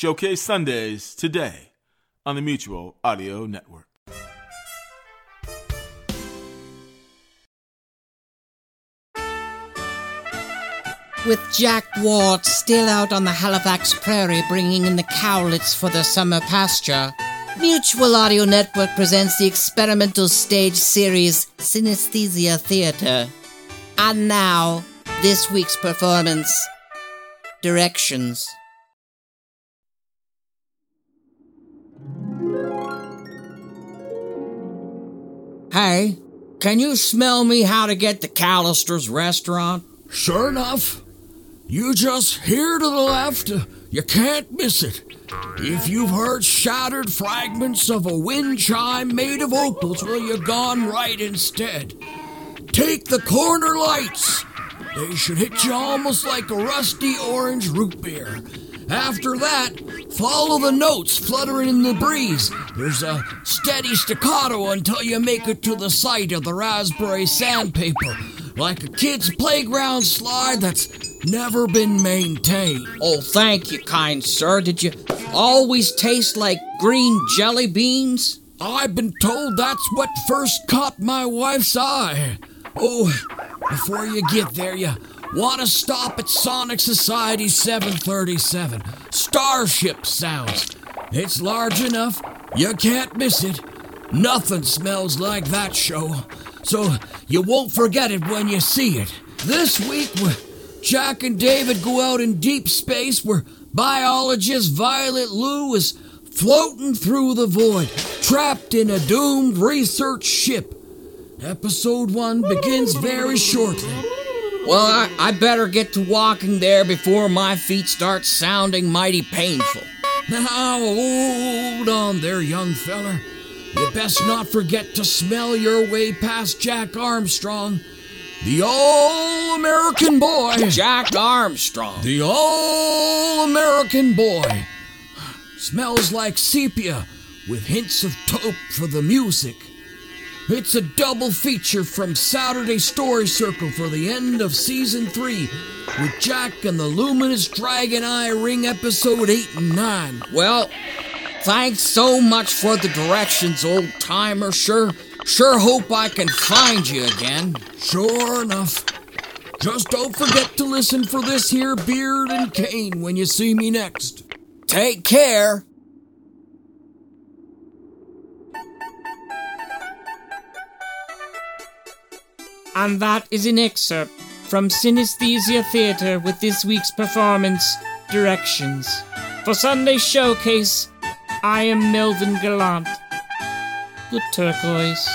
Showcase Sundays today on the Mutual Audio Network. With Jack Ward still out on the Halifax prairie bringing in the cowlets for the summer pasture, Mutual Audio Network presents the experimental stage series Synesthesia Theatre. And now, this week's performance Directions. Hey, can you smell me how to get to Callister's restaurant? Sure enough. You just here to the left. You can't miss it. If you've heard shattered fragments of a wind chime made of opals, well, you've gone right instead. Take the corner lights. They should hit you almost like a rusty orange root beer. After that, follow the notes fluttering in the breeze. There's a steady staccato until you make it to the site of the raspberry sandpaper, like a kid's playground slide that's never been maintained. Oh, thank you, kind sir. Did you always taste like green jelly beans? I've been told that's what first caught my wife's eye. Oh, before you get there, you want to stop at Sonic Society 737. Starship sounds. It's large enough, you can't miss it. Nothing smells like that show, so you won't forget it when you see it. This week, Jack and David go out in deep space where biologist Violet Lou is floating through the void, trapped in a doomed research ship. Episode 1 begins very shortly. Well, I, I better get to walking there before my feet start sounding mighty painful. Now, hold on there, young feller. You best not forget to smell your way past Jack Armstrong, the All American boy. Jack Armstrong. The All American boy. Smells like sepia with hints of taupe for the music. It's a double feature from Saturday Story Circle for the end of season three, with Jack and the Luminous Dragon Eye Ring episode 8 and 9. Well, thanks so much for the directions, old timer. Sure, sure hope I can find you again. Sure enough. Just don't forget to listen for this here beard and cane when you see me next. Take care. And that is an excerpt from Synesthesia Theatre with this week's performance, Directions. For Sunday's showcase, I am Melvin Gallant. Good turquoise.